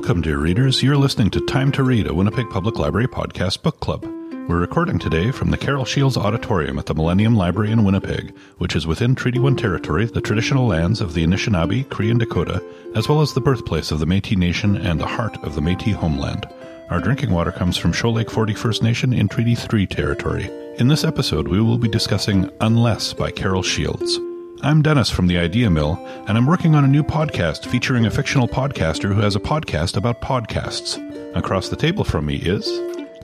Welcome, dear readers. You're listening to Time to Read, a Winnipeg Public Library podcast book club. We're recording today from the Carol Shields Auditorium at the Millennium Library in Winnipeg, which is within Treaty 1 territory, the traditional lands of the Anishinaabe, Cree, and Dakota, as well as the birthplace of the Metis Nation and the heart of the Metis homeland. Our drinking water comes from Shoal Lake 40 First Nation in Treaty 3 territory. In this episode, we will be discussing Unless by Carol Shields. I'm Dennis from the Idea Mill, and I'm working on a new podcast featuring a fictional podcaster who has a podcast about podcasts. Across the table from me is.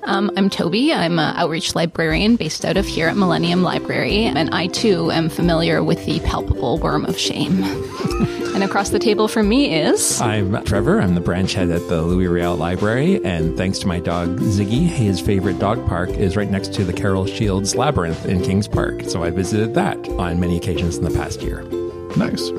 Um, I'm Toby. I'm an outreach librarian based out of here at Millennium Library, and I too am familiar with the palpable worm of shame. and across the table from me is. I'm Trevor. I'm the branch head at the Louis Riel Library, and thanks to my dog Ziggy, his favorite dog park is right next to the Carol Shields Labyrinth in Kings Park. So I visited that on many occasions in the past year. Nice.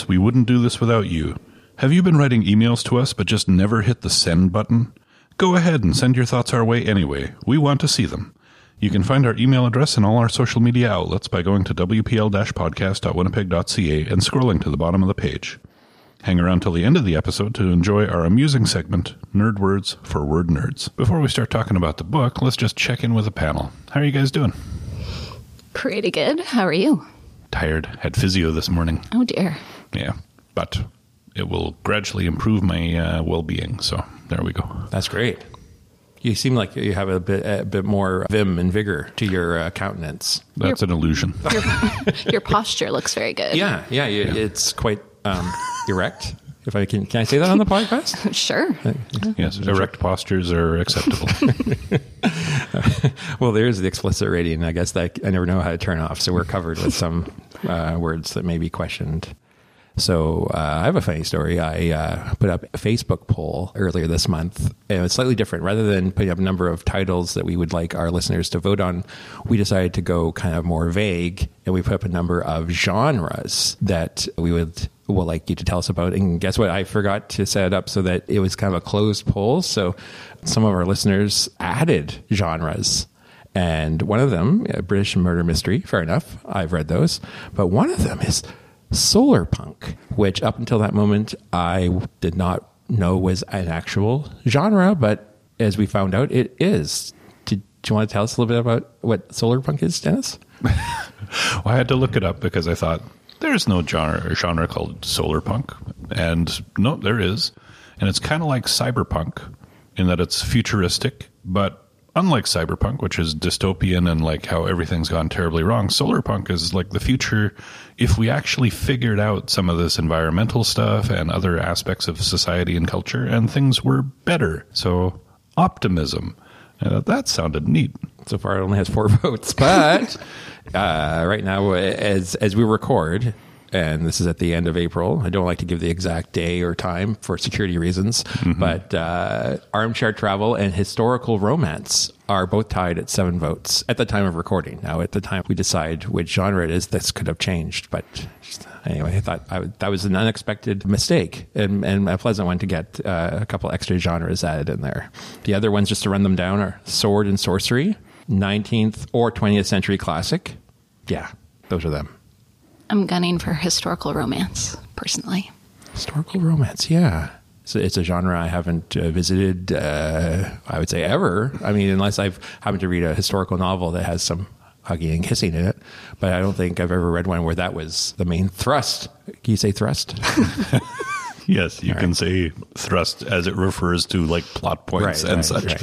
Readers, we wouldn't do this without you. Have you been writing emails to us but just never hit the send button? Go ahead and send your thoughts our way anyway. We want to see them. You can find our email address in all our social media outlets by going to wpl-podcast.winnipeg.ca and scrolling to the bottom of the page. Hang around till the end of the episode to enjoy our amusing segment, Nerd Words for Word Nerds. Before we start talking about the book, let's just check in with the panel. How are you guys doing? Pretty good. How are you? Tired. Had physio this morning. Oh dear. Yeah, but it will gradually improve my uh, well-being. So there we go. That's great. You seem like you have a bit, a bit more vim and vigor to your uh, countenance. That's an illusion. Your, your posture looks very good. Yeah, yeah, you, it's quite um, erect. If I can, can I say that on the podcast? Sure. Yes, erect postures are acceptable. well, there's the explicit rating. I guess that I never know how to turn off. So we're covered with some uh, words that may be questioned. So uh, I have a funny story. I uh, put up a Facebook poll earlier this month, and it's slightly different. Rather than putting up a number of titles that we would like our listeners to vote on, we decided to go kind of more vague, and we put up a number of genres that we would will like you to tell us about. And guess what? I forgot to set it up so that it was kind of a closed poll. So some of our listeners added genres. And one of them, British murder mystery, fair enough. I've read those. But one of them is solar punk, which up until that moment I did not know was an actual genre, but as we found out, it is. Did, do you want to tell us a little bit about what solar punk is, Dennis? Well, I had to look it up because I thought there's no genre genre called solar punk, and no, there is, and it's kind of like cyberpunk in that it's futuristic, but unlike cyberpunk, which is dystopian and like how everything's gone terribly wrong, solar punk is like the future. If we actually figured out some of this environmental stuff and other aspects of society and culture, and things were better, so optimism. Uh, that sounded neat. So far, it only has four votes, but uh, right now, as as we record, and this is at the end of April. I don't like to give the exact day or time for security reasons, but uh, armchair travel and historical romance are both tied at seven votes at the time of recording. Now, at the time we decide which genre it is, this could have changed, but. Anyway, I thought I, would- that was an unexpected mistake and, and a pleasant one to get uh, a couple extra genres added in there. The other ones, just to run them down, are sword and sorcery, 19th or 20th century classic. Yeah, those are them. I'm gunning for historical romance, personally. Historical romance, yeah. So it's a genre I haven't uh, visited, uh, I would say, ever. I mean, unless I've happened to read a historical novel that has some hugging and kissing in it. But I don't think I've ever read one where that was the main thrust. Can you say thrust? Yes, you can say thrust as it refers to like plot points and such.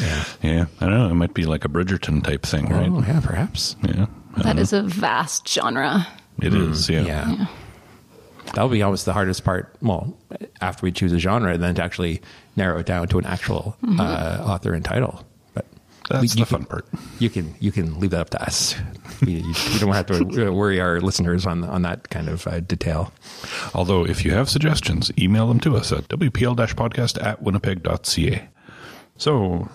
Yeah. Yeah, I don't know. It might be like a Bridgerton type thing, right? Oh, yeah, perhaps. Yeah, That is a vast genre. it is. Yeah. Yeah. That'll be almost the hardest part. Well, after we choose a genre, then to actually narrow it down to an actual uh, author and title. But that's you the fun can- part. You can you can leave that up to us. We, you you don't have to worry our listeners on on that kind of uh, detail. Although, if you have suggestions, email them to us at wpl-podcast at winnipeg.ca. So,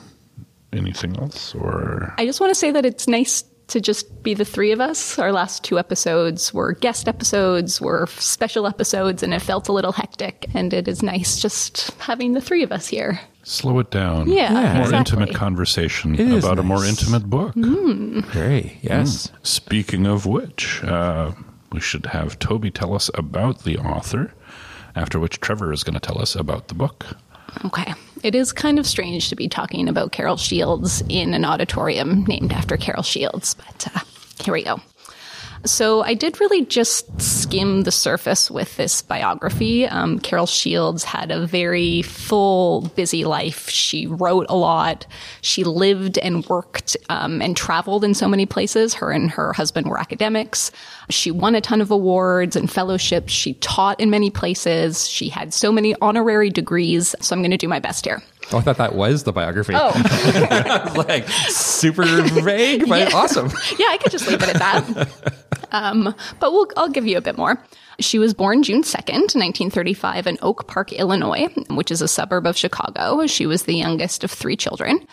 anything else, or I just want to say that it's nice to just be the three of us. Our last two episodes were guest episodes, were special episodes, and it felt a little hectic. And it is nice just having the three of us here. slow it down? Yeah, more exactly. intimate conversation It is about a more intimate book. Very, yes. Speaking of which, uh, we should have Toby tell us about the author, after which Trevor is going to tell us about the book. Okay. It is kind of strange to be talking about Carol Shields in an auditorium named after Carol Shields, but uh, here we go. So I did really just skim the surface with this biography. Um, Carol Shields had a very full, busy life. She wrote a lot. She lived and worked um, and traveled in so many places. Her and her husband were academics. She won a ton of awards and fellowships. She taught in many places. She had so many honorary degrees. So I'm going to do my best here. Oh, I thought that was the biography. Oh. Like super vague, but Yeah. awesome. yeah, I could just leave it at that. Um, but we'll, I'll give you a bit more. She was born June 2nd, 1935, in Oak Park, Illinois, which is a suburb of Chicago. She was the youngest of three children.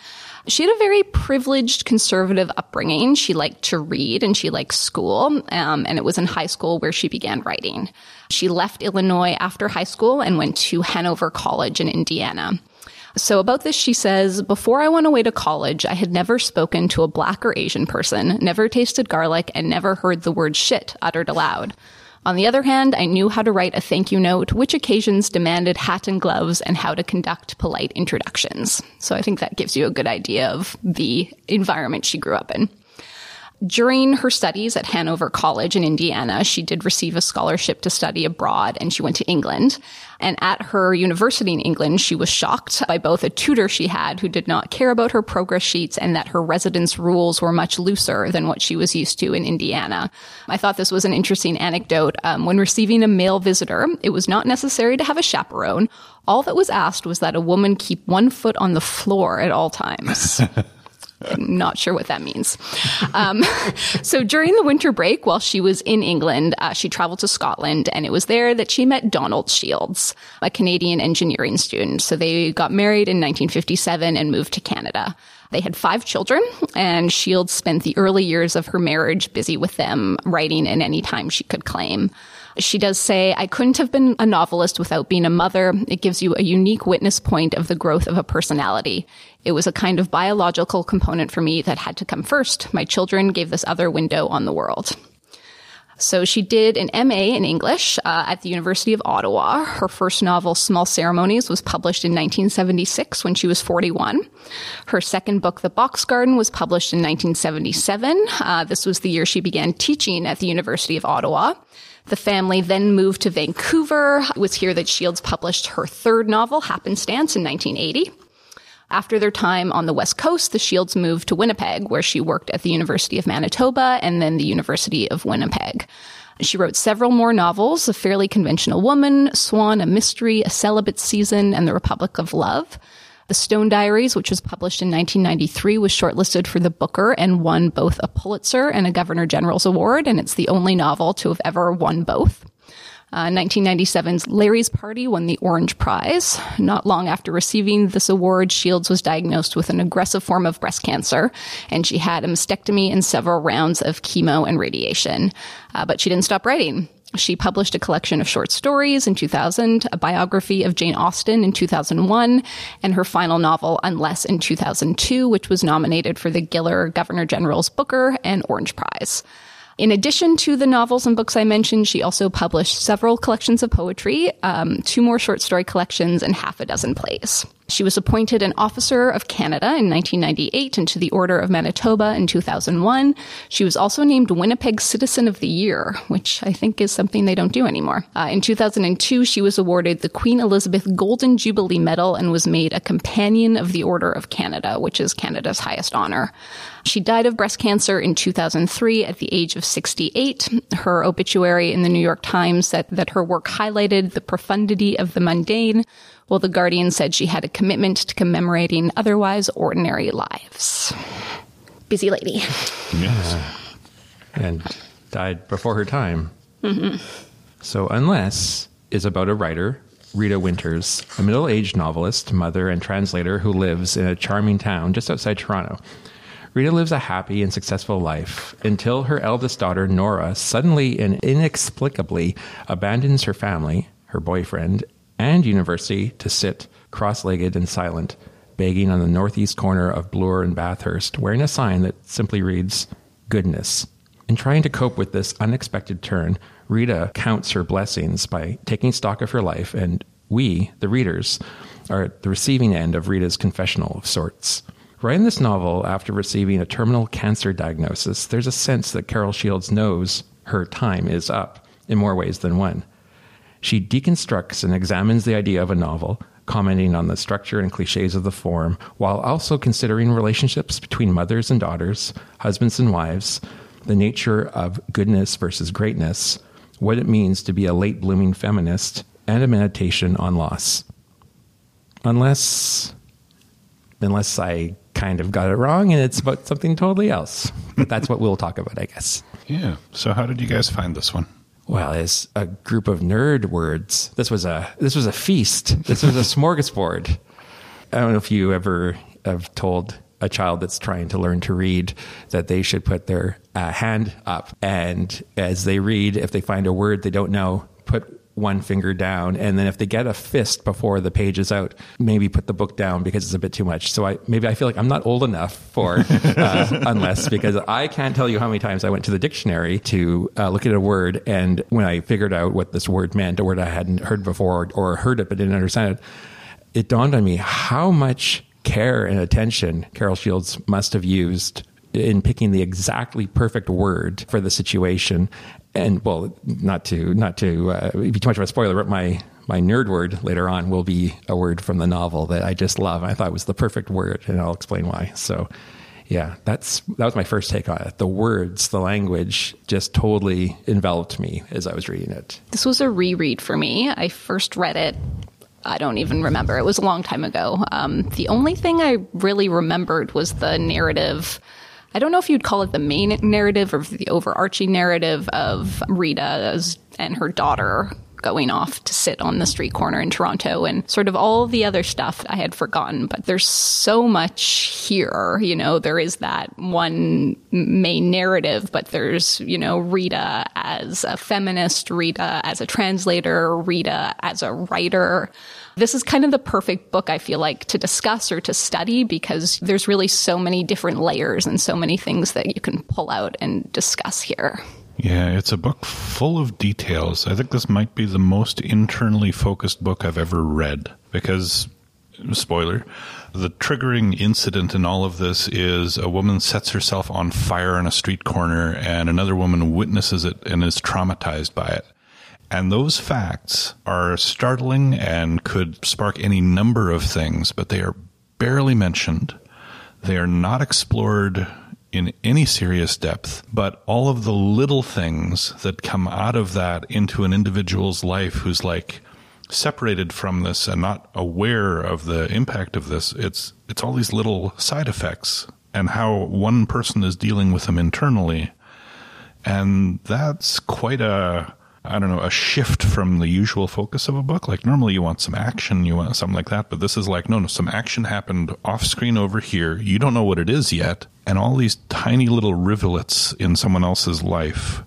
She had a very privileged conservative upbringing. She liked to read and she liked school. Um, and it was in high school where she began writing. She left Illinois after high school and went to Hanover College in Indiana. So about this, she says, before I went away to college, I had never spoken to a black or Asian person, never tasted garlic, and never heard the word shit uttered aloud. On the other hand, I knew how to write a thank you note, which occasions demanded hat and gloves, and how to conduct polite introductions. So I think that gives you a good idea of the environment she grew up in. During her studies at Hanover College in Indiana, she did receive a scholarship to study abroad and she went to England. And at her university in England, she was shocked by both a tutor she had who did not care about her progress sheets and that her residence rules were much looser than what she was used to in Indiana. I thought this was an interesting anecdote. Um, when receiving a male visitor, it was not necessary to have a chaperone. All that was asked was that a woman keep one foot on the floor at all times. Not sure what that means. Um, so during the winter break, while she was in England, uh, she traveled to Scotland, and it was there that she met Donald Shields, a Canadian engineering student. So they got married in 1957 and moved to Canada. They had five children, and Shields spent the early years of her marriage busy with them, writing in any time she could claim. She does say, I couldn't have been a novelist without being a mother. It gives you a unique witness point of the growth of a personality. It was a kind of biological component for me that had to come first. My children gave this other window on the world. So she did an MA in English uh, at the University of Ottawa. Her first novel, Small Ceremonies, was published in 1976 when she was 41. Her second book, The Box Garden, was published in 1977. Uh, this was the year she began teaching at the University of Ottawa. The family then moved to Vancouver. It was here that Shields published her third novel, Happenstance, in 1980. After their time on the West Coast, the Shields moved to Winnipeg, where she worked at the University of Manitoba and then the University of Winnipeg. She wrote several more novels A Fairly Conventional Woman, Swan, A Mystery, A Celibate Season, and The Republic of Love. The Stone Diaries, which was published in 1993, was shortlisted for the Booker and won both a Pulitzer and a Governor General's Award, and it's the only novel to have ever won both. Uh, 1997's Larry's Party won the Orange Prize. Not long after receiving this award, Shields was diagnosed with an aggressive form of breast cancer, and she had a mastectomy and several rounds of chemo and radiation. Uh, but she didn't stop writing. She published a collection of short stories in 2000, a biography of Jane Austen in 2001, and her final novel, Unless, in 2002, which was nominated for the Giller Governor General's Booker and Orange Prize. In addition to the novels and books I mentioned, she also published several collections of poetry, um, two more short story collections, and half a dozen plays. She was appointed an Officer of Canada in 1998 and to the Order of Manitoba in 2001. She was also named Winnipeg Citizen of the Year, which I think is something they don't do anymore. Uh, in 2002, she was awarded the Queen Elizabeth Golden Jubilee Medal and was made a Companion of the Order of Canada, which is Canada's highest honor. She died of breast cancer in 2003 at the age of 68. Her obituary in the New York Times said that her work highlighted the profundity of the mundane, while The Guardian said she had a commitment to commemorating otherwise ordinary lives. Busy lady. Yes. and died before her time. Mm-hmm. So, unless is about a writer Rita Winters, a middle aged novelist, mother, and translator who lives in a charming town just outside Toronto. Rita lives a happy and successful life until her eldest daughter, Nora, suddenly and inexplicably abandons her family, her boyfriend, and university to sit cross legged and silent, begging on the northeast corner of Bloor and Bathurst, wearing a sign that simply reads, Goodness. In trying to cope with this unexpected turn, Rita counts her blessings by taking stock of her life, and we, the readers, are at the receiving end of Rita's confessional of sorts. Writing this novel after receiving a terminal cancer diagnosis, there's a sense that Carol Shields knows her time is up in more ways than one. She deconstructs and examines the idea of a novel, commenting on the structure and cliches of the form, while also considering relationships between mothers and daughters, husbands and wives, the nature of goodness versus greatness, what it means to be a late blooming feminist, and a meditation on loss. Unless unless I kind of got it wrong and it's about something totally else. But that's what we'll talk about, I guess. Yeah. So how did you guys find this one? Well, as a group of nerd words, this was a this was a feast. This was a smorgasbord. I don't know if you ever have told a child that's trying to learn to read that they should put their uh, hand up, and as they read, if they find a word they don't know, put one finger down, and then if they get a fist before the page is out, maybe put the book down because it's a bit too much. So I maybe I feel like I'm not old enough for uh, unless because I can't tell you how many times I went to the dictionary to uh, look at a word, and when I figured out what this word meant, a word I hadn't heard before or, or heard it but didn't understand it, it dawned on me how much care and attention Carol Shields must have used in picking the exactly perfect word for the situation. And well, not to not to uh, be too much of a spoiler, but my my nerd word later on will be a word from the novel that I just love. I thought was the perfect word, and I'll explain why. So, yeah, that's that was my first take on it. The words, the language, just totally enveloped me as I was reading it. This was a reread for me. I first read it. I don't even remember. It was a long time ago. Um, the only thing I really remembered was the narrative. I don't know if you'd call it the main narrative or the overarching narrative of Rita and her daughter going off to sit on the street corner in Toronto and sort of all the other stuff I had forgotten. But there's so much here. You know, there is that one main narrative, but there's, you know, Rita as a feminist, Rita as a translator, Rita as a writer. This is kind of the perfect book, I feel like, to discuss or to study because there's really so many different layers and so many things that you can pull out and discuss here. Yeah, it's a book full of details. I think this might be the most internally focused book I've ever read because, spoiler, the triggering incident in all of this is a woman sets herself on fire on a street corner and another woman witnesses it and is traumatized by it. And those facts are startling and could spark any number of things, but they are barely mentioned. They are not explored in any serious depth, but all of the little things that come out of that into an individual's life who's like separated from this and not aware of the impact of this, it's it's all these little side effects and how one person is dealing with them internally. And that's quite a I don't know, a shift from the usual focus of a book. Like normally you want some action, you want something like that, but this is like, no, no, some action happened off screen over here. You don't know what it is yet. And all these tiny little rivulets in someone else's life,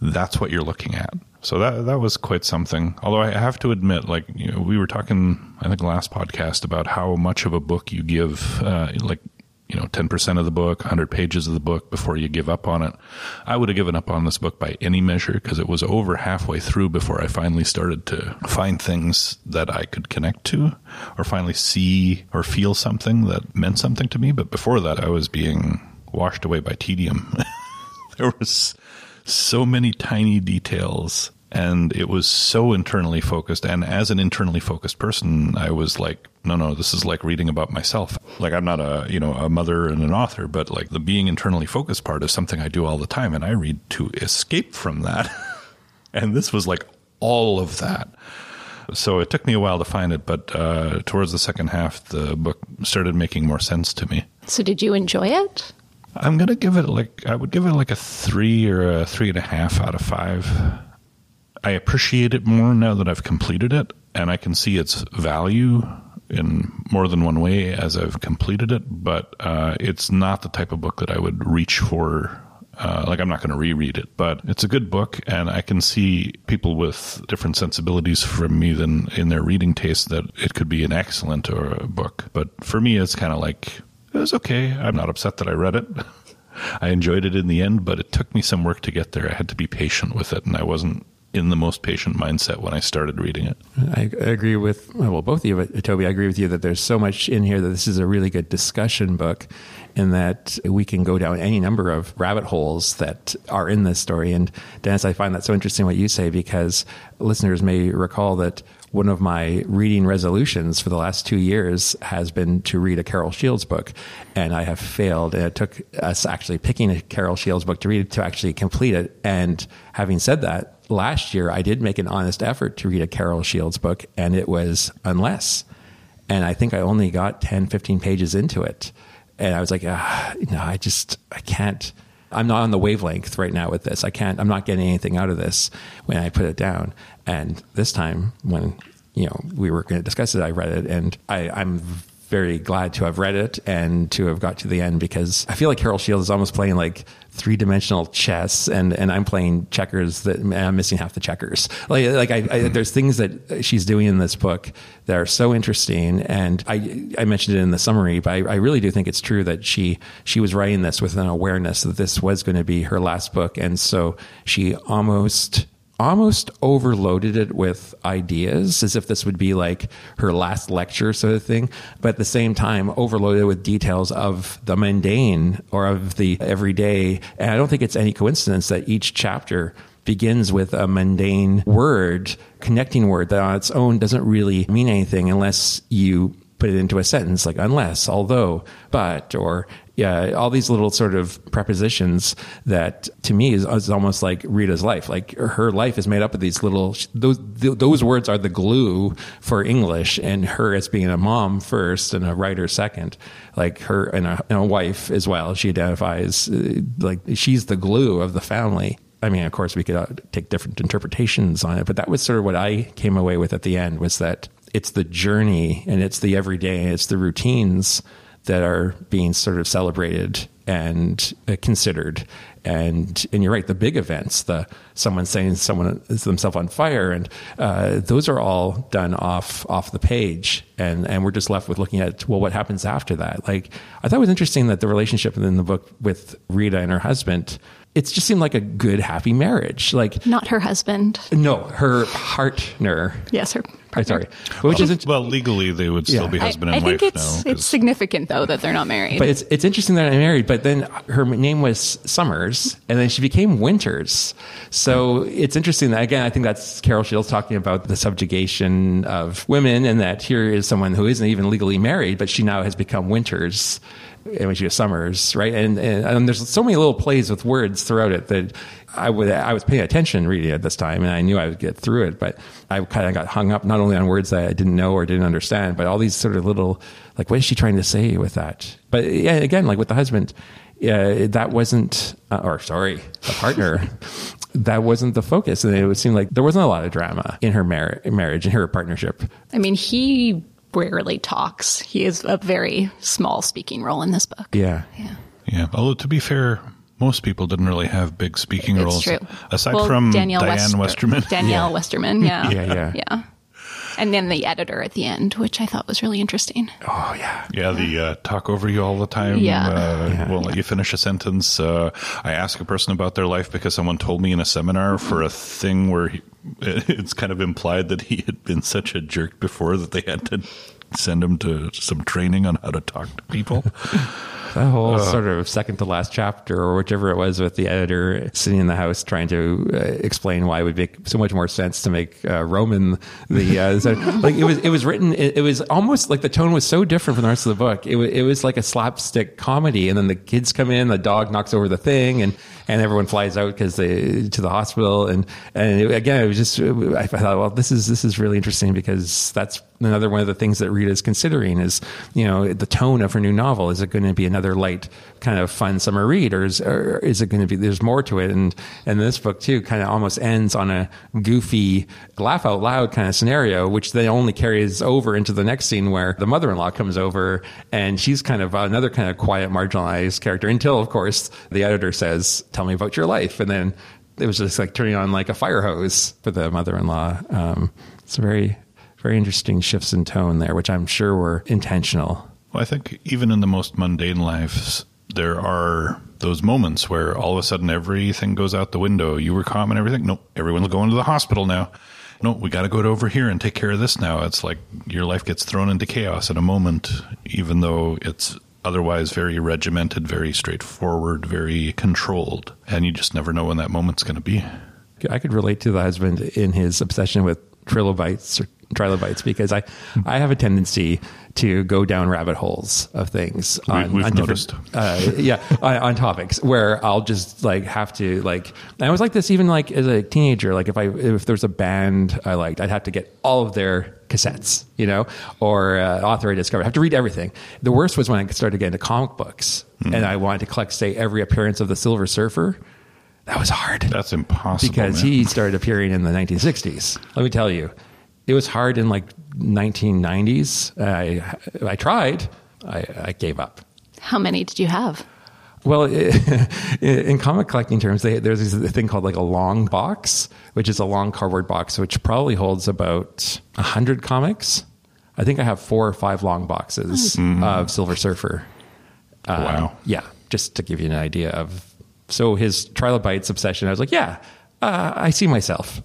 that's what you're looking at. So that that was quite something. Although I have to admit, like you know, we were talking, I think last podcast about how much of a book you give, uh, like you know, 10% of the book, 100 pages of the book before you give up on it. I would have given up on this book by any measure because it was over halfway through before I finally started to find things that I could connect to or finally see or feel something that meant something to me. But before that, I was being washed away by tedium. there was so many tiny details and it was so internally focused. And as an internally focused person i was like no no this is like reading about myself. Like i'm not a you know a mother and an author but like the being internally focused part is something i do all the time. And i read to escape from that. And this was like all of that. So it took me a while to find it but uh, towards the second half the book started making more sense to me. So, did you enjoy it? i'm gonna give it like i would give it like a three or a three and a half out of five I appreciate it more now that I've completed it. and I can see its value in more than one way as I've completed it, but uh, it's not the type of book that I would reach for. Uh, like I'm not going to reread it, but it's a good book, and I can see people with different sensibilities from me than in their reading taste that it could be an excellent or a book. But for me, it's kind of like it was okay. I'm not upset that I read it. I enjoyed it in the end, but it took me some work to get there. I had to be patient with it, and I wasn't in the most patient mindset when I started reading it. I agree with well, both of you, but Toby, I agree with you that there's so much in here that this is a really good discussion book, and that we can go down any number of rabbit holes that are in this story. And Dennis, I find that so interesting what you say because listeners may recall that one of my reading resolutions for the last two years has been to read a Carol Shields book, and I have failed. And it took us actually picking a Carol Shields book to read it to actually complete it. And having said that, last year I did make an honest effort to read a Carol Shields book, and it was Unless. And I think I only got 10, 15 pages into it. And I was like, ah, no, I just, I can't. I'm not on the wavelength right now with this. I can't, I'm not getting anything out of this when I put it down. And this time, when, you know, we were going to discuss it, I read it and I, I'm very glad to have read it and to have got to the end because I feel like Carol Shields is almost playing like three dimensional chess and, and I'm playing checkers that I'm missing half the checkers. Like, like I, I, there's things that she's doing in this book that are so interesting. And I, I mentioned it in the summary, but I, I really do think it's true that she, she was writing this with an awareness that this was going to be her last book. And so she almost almost overloaded it with ideas as if this would be like her last lecture sort of thing but at the same time overloaded with details of the mundane or of the everyday. And i don't think it's any coincidence that each chapter begins with a mundane word connecting word that on its own doesn't really mean anything unless you put it into a sentence like unless, although, but, or yeah, all these little sort of prepositions that to me is, is, almost like Rita's life. Like her life is made up of these little, those, those words are the glue for English and her as being a mom first and a writer second, like her and a, and a wife as well. She identifies uh, like she's the glue of the family. I mean, of course, we could uh, take different interpretations on it, but that was sort of what I came away with at the end was that it's the journey and it's the everyday it's the routines that are being sort of celebrated and uh, considered. And and you're right, the big events, the someone saying someone is themselves on fire, and uh, those are all done off off the page, and and we're just left with looking at well, what happens after that? Like I thought it was interesting that the relationship in the book with Rita and her husband it just seemed like a good, happy marriage. Like not her husband. No, her partner. Yes, her. Partner. Sorry. Which is well, legally they would still Yeah. be husband I, I and think wife it's now. it's significant though that they're not married. But it's it's interesting that I married, but then her name was Summers, and then she became Winters. So it's interesting that again, I think that's Carol Shields talking about the subjugation of women, and that here is someone who isn't even legally married, but she now has become Winters. And when she was Summers, right? And, and and there's so many little plays with words throughout it that I would I was paying attention reading at this time, and I knew I would get through it. But I kind of got hung up not only on words that I didn't know or didn't understand, but all these sort of little like what is she trying to say with that? But yeah, again, like with the husband, yeah, that wasn't uh, or sorry, the partner. That wasn't the focus, and it would seem like there wasn't a lot of drama in her mar- marriage, in her partnership. I mean, he rarely talks. He has a very small speaking role in this book. Yeah, Yeah. Yeah, although to be fair, most people didn't really have big speaking It's roles true. aside Well, from Danielle Diane Wester- Westerman. Danielle Westerman, yeah. Yeah, yeah. Yeah. And then the editor at the end, which I thought was really interesting. oh yeah, Yeah, the uh, talk over you all the time. Yeah. Uh, Won't let you finish a sentence. Uh, I ask a person about their life because someone told me in a seminar for a thing where he, it's kind of implied that he had been such a jerk before that they had to send him to some training on how to talk to people. that whole sort of second to last chapter or whichever it was with the editor sitting in the house trying to uh, explain why it would make so much more sense to make uh, Roman the uh, so, like it was it was written it, it was almost like the tone was so different from the rest of the book. It was it was like a slapstick comedy and then the kids come in the dog knocks over the thing and and everyone flies out because they to the hospital, and and it, again, it was just I thought, well, this is this is really interesting because that's another one of the things that Rita is considering is you know the tone of her new novel. Is it going to be another light kind of fun summer read, or is or is it going to be there's more to it? And and this book too kind of almost ends on a goofy laugh out loud kind of scenario, which then only carries over into the next scene where the mother in law comes over and she's kind of another kind of quiet marginalized character until of course the editor says, "Tell me about your life," and then it was just like turning on like a fire hose for the mother-in-law. Um, it's very very interesting shifts in tone there, which I'm sure were intentional. Well, I think even in the most mundane lives, there are those moments where all of a sudden everything goes out the window. You were calm and everything. No, everyone's going to the hospital now. No, we got to go over here and take care of this now. It's like your life gets thrown into chaos at a moment, even though it's otherwise very regimented, very straightforward, very controlled. And you just never know when that moment's going to be. I could relate to the husband in his obsession with trilobites or trilobites because I, I have a tendency to go down rabbit holes of things. We- on, we've on different- noticed. Uh, yeah, on, on topics where I'll just like have to like. I was like this even like as a teenager. Like if I if there's a band I liked, I'd have to get all of their cassettes, you know, or uh, author I discovered. I have to read everything. The worst was when I started getting into comic books and I wanted to collect, say, every appearance of the Silver Surfer. That was hard That's impossible. because man. he started appearing in the 1960s. Let me tell you, it was hard in like 1990s. I I tried. I, I gave up. How many did you have? Well, in comic collecting terms, they, there's this thing called like a long box, which is a long cardboard box, which probably holds about hundred comics. I think I have four or five long boxes of Silver Surfer. Uh, Wow. Yeah, just to give you an idea of. So his trilobites obsession, I was like, yeah, uh, I see myself.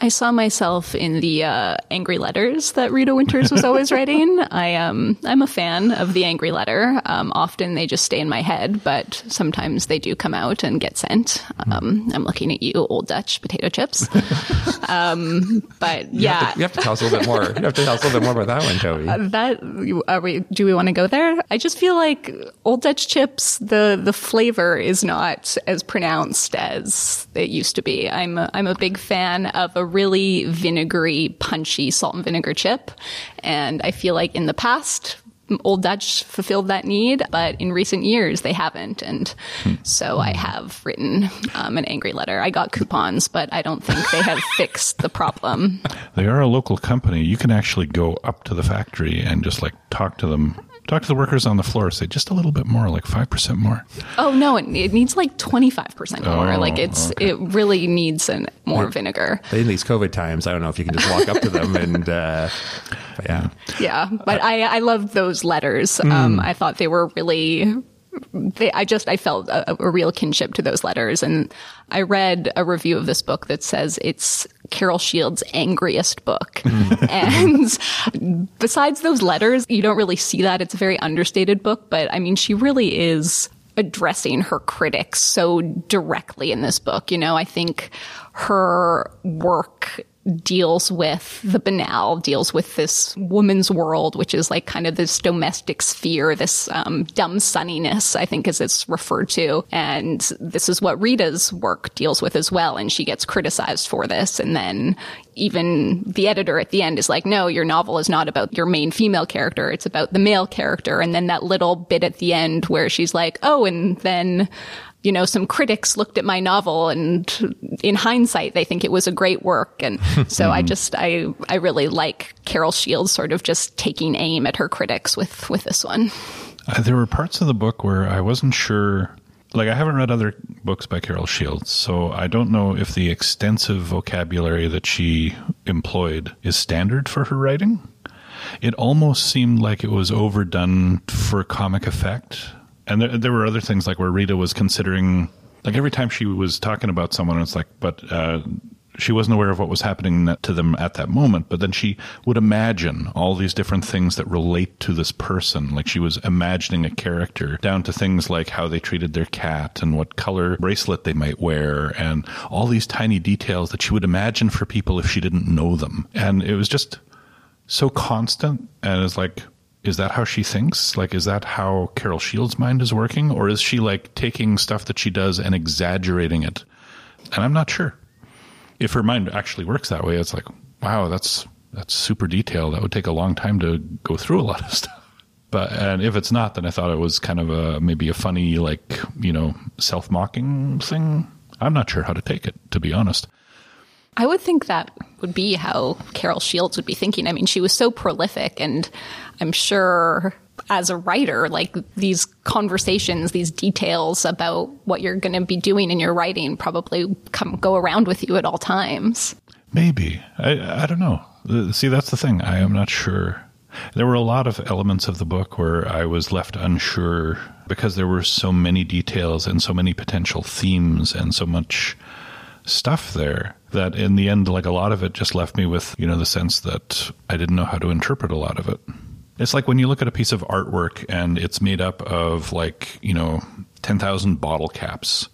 I saw myself in the uh, angry letters that Rita Winters was always writing. I um I'm a fan of the angry letter. Um, often they just stay in my head, but sometimes they do come out and get sent. Um, I'm looking at you, old Dutch potato chips. um, but You yeah, have, to, you have to tell us a little bit more. You have to tell us a little bit more about that one, Toby. that are we do we want to go there i just feel like old dutch chips the the flavor is not as pronounced as it used to be i'm a, i'm a big fan of a really vinegary punchy salt and vinegar chip and i feel like in the past Old Dutch fulfilled that need, but in recent years they haven't. And so I have written um, an angry letter. I got coupons, but I don't think they have fixed the problem. They are a local company. You can actually go up to the factory and just like talk to them, talk to the workers on the floor, say just a little bit more, like 5% more. Oh no, it, it needs like twenty five percent more. Oh, like it's it really needs an, more vinegar. in these COVID times, I don't know if you can just walk up to them and, uh, but yeah. Yeah, but I I love those letters. Um, I thought they were really. They, I just I felt a, a real kinship to those letters, and I read a review of this book that says it's Carol Shields' angriest book. Mm-hmm. and besides those letters, you don't really see that. It's a very understated book, but I mean, she really is addressing her critics so directly in this book. You know, I think her work deals with the banal, deals with this woman's world, which is like kind of this domestic sphere, this um, dumb sunniness, I think, as it's referred to. And this is what Rita's work deals with as well. And she gets criticized for this. And then even the editor at the end is like, no, your novel is not about your main female character. It's about the male character. And then that little bit at the end where she's like, oh, and then you know, some critics looked at my novel and in hindsight, they think it was a great work. And so I just, I, I really like Carol Shields sort of just taking aim at her critics with, with this one. Uh, there were parts of the book where I wasn't sure. Like, I haven't read other books by Carol Shields, so I don't know if the extensive vocabulary that she employed is standard for her writing. It almost seemed like it was overdone for comic effect. And there, there were other things like where Rita was considering, like every time she was talking about someone, it's like, but uh, she wasn't aware of what was happening to them at that moment. But then she would imagine all these different things that relate to this person. Like she was imagining a character down to things like how they treated their cat and what color bracelet they might wear and all these tiny details that she would imagine for people if she didn't know them. And it was just so constant and it's like Is that how she thinks? Like, is that how Carol Shields' mind is working? Or is she like taking stuff that she does and exaggerating it? And I'm not sure. If her mind actually works that way, it's like, wow, that's that's super detailed. That would take a long time to go through a lot of stuff. But and if it's not, then I thought it was kind of a maybe a funny like you know self mocking thing. I'm not sure how to take it, to be honest. I would think that would be how Carol Shields would be thinking. I mean, she was so prolific, and I'm sure as a writer, like these conversations, these details about what you're going to be doing in your writing probably come go around with you at all times. Maybe I I don't know. Uh, See, that's the thing. I am not sure. There were a lot of elements of the book where I was left unsure because there were so many details and so many potential themes and so much stuff there that in the end, like a lot of it just left me with, you know, the sense that I didn't know how to interpret a lot of it. It's like when you look at a piece of artwork and it's made up of like, you know, 10,000 bottle caps,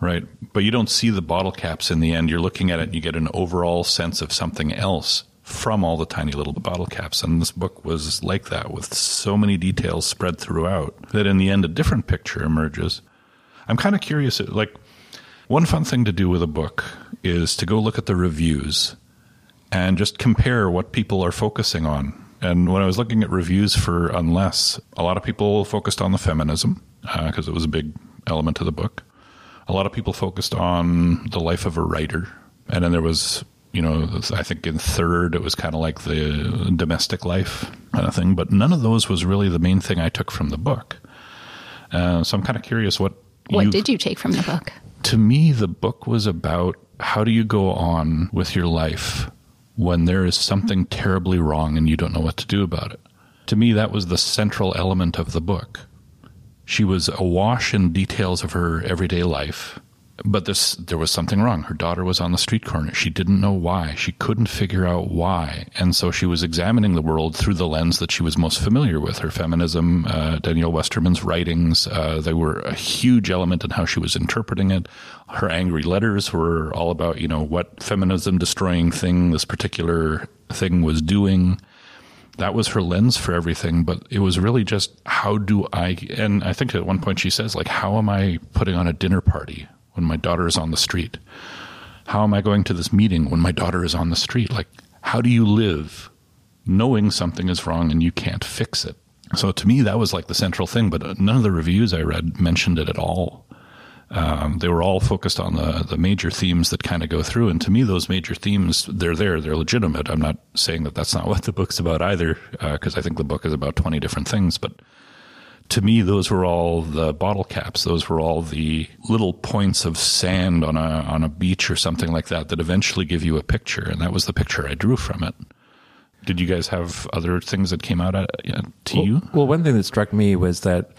right? But you don't see the bottle caps in the end. You're looking at it and you get an overall sense of something else from all the tiny little bottle caps. And this book was like that with so many details spread throughout that in the end, a different picture emerges. I'm kind of curious, like, one fun thing to do with a book is to go look at the reviews and just compare what people are focusing on. And when I was looking at reviews for Unless, a lot of people focused on the feminism because it was a big element of the book. A lot of people focused on the life of a writer. And then there was, you know, I think in third, it was kind of like the domestic life kind of thing. But none of those was really the main thing I took from the book. Uh, so I'm kind of curious what. What did you take from the book? To me, the book was about how do you go on with your life when there is something mm-hmm. terribly wrong and you don't know what to do about it. To me, that was the central element of the book. She was awash in details of her everyday life, but this, there was something wrong. Her daughter was on the street corner. She didn't know why. She couldn't figure out why. And so she was examining the world through the lens that she was most familiar with her feminism, uh, Danielle Westerman's writings. Uh, they were a huge element in how she was interpreting it. Her angry letters were all about, you know, what feminism destroying thing this particular thing was doing that was her lens for everything but it was really just how do i and i think at one point she says like how am i putting on a dinner party when my daughter is on the street how am i going to this meeting when my daughter is on the street like how do you live knowing something is wrong and you can't fix it so to me that was like the central thing but none of the reviews i read mentioned it at all um, they were all focused on the the major themes that kind of go through, and to me, those major themes they're there, they're legitimate. I'm not saying that that's not what the book's about either, because I think the book is about 20 different things. But to me, those were all the bottle caps. Those were all the little points of sand on a on a beach or something like that that eventually give you a picture, and that was the picture I drew from it. Did you guys have other things that came out at, to you? Well, one thing that struck me was that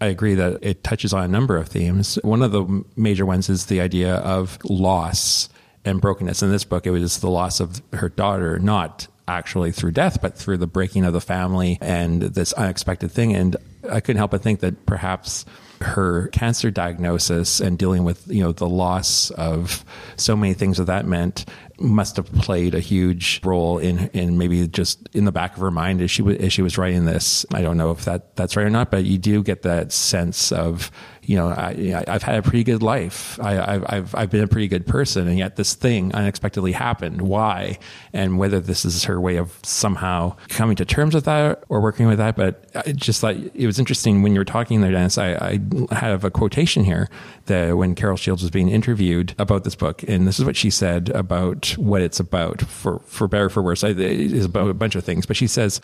I agree that it touches on a number of themes. One of the major ones is the idea of loss and brokenness. In this book, it was the loss of her daughter, not actually through death, but through the breaking of the family and this unexpected thing. And I couldn't help but think that perhaps her cancer diagnosis and dealing with you know the loss of so many things that that meant must have played a huge role in in maybe just in the back of her mind as she was as she was writing this. I don't know if that that's right or not, but you do get that sense of you know I, I've had a pretty good life. I, I've I've been a pretty good person, and yet this thing unexpectedly happened. Why? And whether this is her way of somehow coming to terms with that or working with that, but I just thought it was interesting when you were talking there, Dennis. I, I have a quotation here that when Carol Shields was being interviewed about this book, and this is what she said about what it's about. For for better or for worse, it is about a bunch of things. But she says,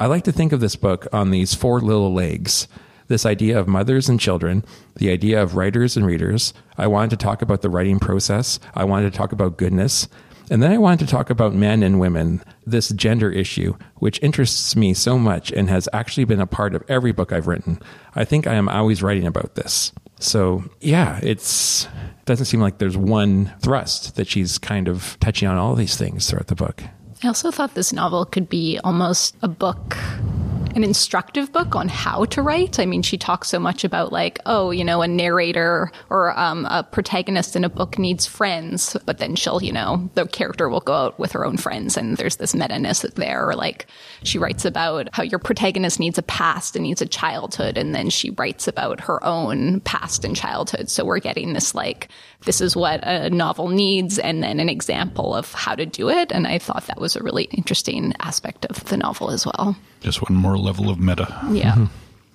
"I like to think of this book on these four little legs." This idea of mothers and children, the idea of writers and readers. I wanted to talk about the writing process. I wanted to talk about goodness. And then I wanted to talk about men and women, this gender issue, which interests me so much and has actually been a part of every book I've written. I think I am always writing about this. So, yeah, it's doesn't seem like there's one thrust that she's kind of touching on all these things throughout the book. I also thought this novel could be almost a book an instructive book on how to write. I mean, she talks so much about like, oh, you know, a narrator or um, a protagonist in a book needs friends, but then she'll, you know, the character will go out with her own friends, and there's this meta-ness there. Or like, she writes about how your protagonist needs a past and needs a childhood, and then she writes about her own past and childhood. So we're getting this like, this is what a novel needs, and then an example of how to do it. And I thought that was a really interesting aspect of the novel as well. Just one more level of meta. Yeah. Mm-hmm.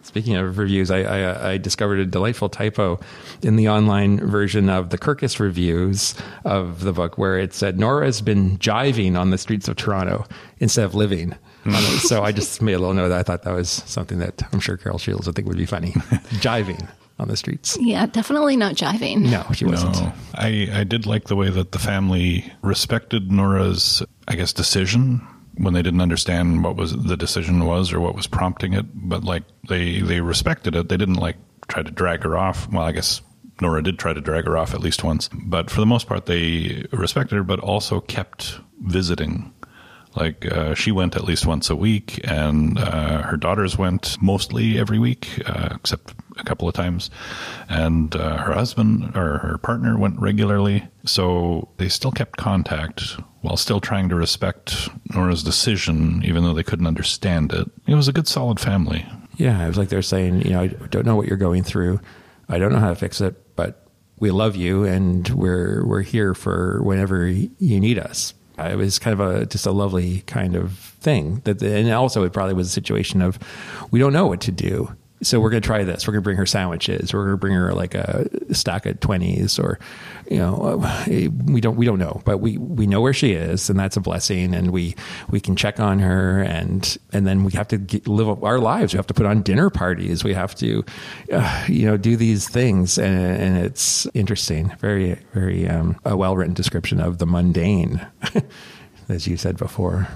Speaking of reviews, I, I, I discovered a delightful typo in the online version of the Kirkus reviews of the book where it said Nora has been jiving on the streets of Toronto instead of living. Mm. so I just made a little note that I thought that was something that I'm sure Carol Shields would think would be funny. jiving on the streets. Yeah, definitely not jiving. No, she wasn't. No, I, I did like the way that the family respected Norah's, I guess, decision when they didn't understand what was the decision was or what was prompting it. But like they they respected it. They didn't like try to drag her off. Well, I guess Norah did try to drag her off at least once, but for the most part, they respected her, but also kept visiting. Like uh, she went at least once a week, and uh, her daughters went mostly every week, uh, except a couple of times. And uh, her husband or her partner went regularly, so they still kept contact while still trying to respect Norah's decision, even though they couldn't understand it. It was a good, solid family. Yeah, it was like they're saying, you know, I don't know what you're going through. I don't know how to fix it, but we love you and we're we're here for whenever you need us. It was kind of a just a lovely kind of thing. That and also it probably was a situation of we don't know what to do. So we're going to try this. We're going to bring her sandwiches. We're going to bring her like a stack of twenties, or you know, uh, we don't we don't know, but we we know where she is, and that's a blessing. And we we can check on her, and and then we have to get, live our lives. We have to put on dinner parties. We have to, uh, you know, do these things, and, and it's interesting. Very very um, a well written description of the mundane, as you said before.